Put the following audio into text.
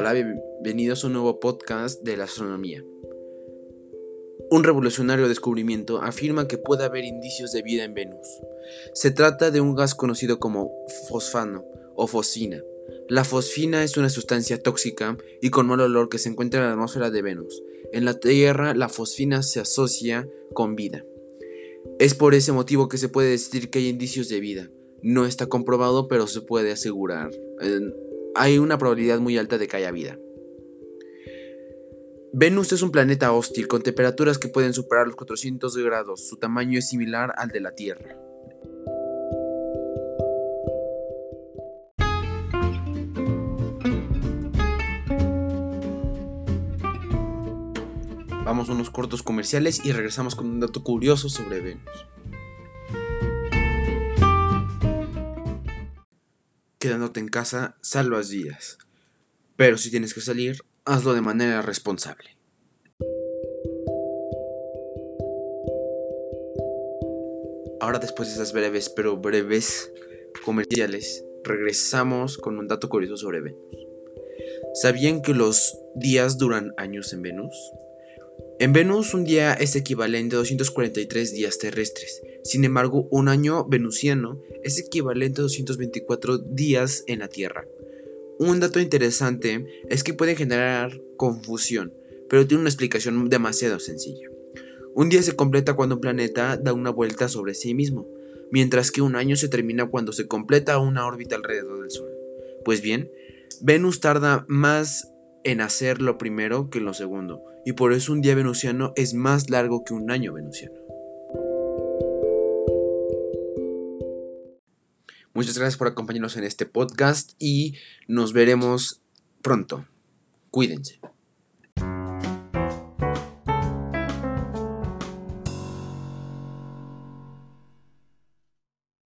Hola, bienvenidos a un nuevo podcast de la astronomía. Un revolucionario descubrimiento afirma que puede haber indicios de vida en Venus. Se trata de un gas conocido como fosfano o fosfina. La fosfina es una sustancia tóxica y con mal olor que se encuentra en la atmósfera de Venus. En la Tierra la fosfina se asocia con vida. Es por ese motivo que se puede decir que hay indicios de vida. No está comprobado, pero se puede asegurar. Hay una probabilidad muy alta de que haya vida. Venus es un planeta hostil con temperaturas que pueden superar los 400 grados. Su tamaño es similar al de la Tierra. Vamos a unos cortos comerciales y regresamos con un dato curioso sobre Venus. Quedándote en casa, salvas vidas. Pero si tienes que salir, hazlo de manera responsable. Ahora después de esas breves pero breves comerciales, regresamos con un dato curioso sobre Venus. ¿Sabían que los días duran años en Venus? En Venus un día es equivalente a 243 días terrestres. Sin embargo, un año venusiano es equivalente a 224 días en la Tierra. Un dato interesante es que puede generar confusión, pero tiene una explicación demasiado sencilla. Un día se completa cuando un planeta da una vuelta sobre sí mismo, mientras que un año se termina cuando se completa una órbita alrededor del Sol. Pues bien, Venus tarda más en hacer lo primero que lo segundo, y por eso un día venusiano es más largo que un año venusiano. Muchas gracias por acompañarnos en este podcast y nos veremos pronto. Cuídense.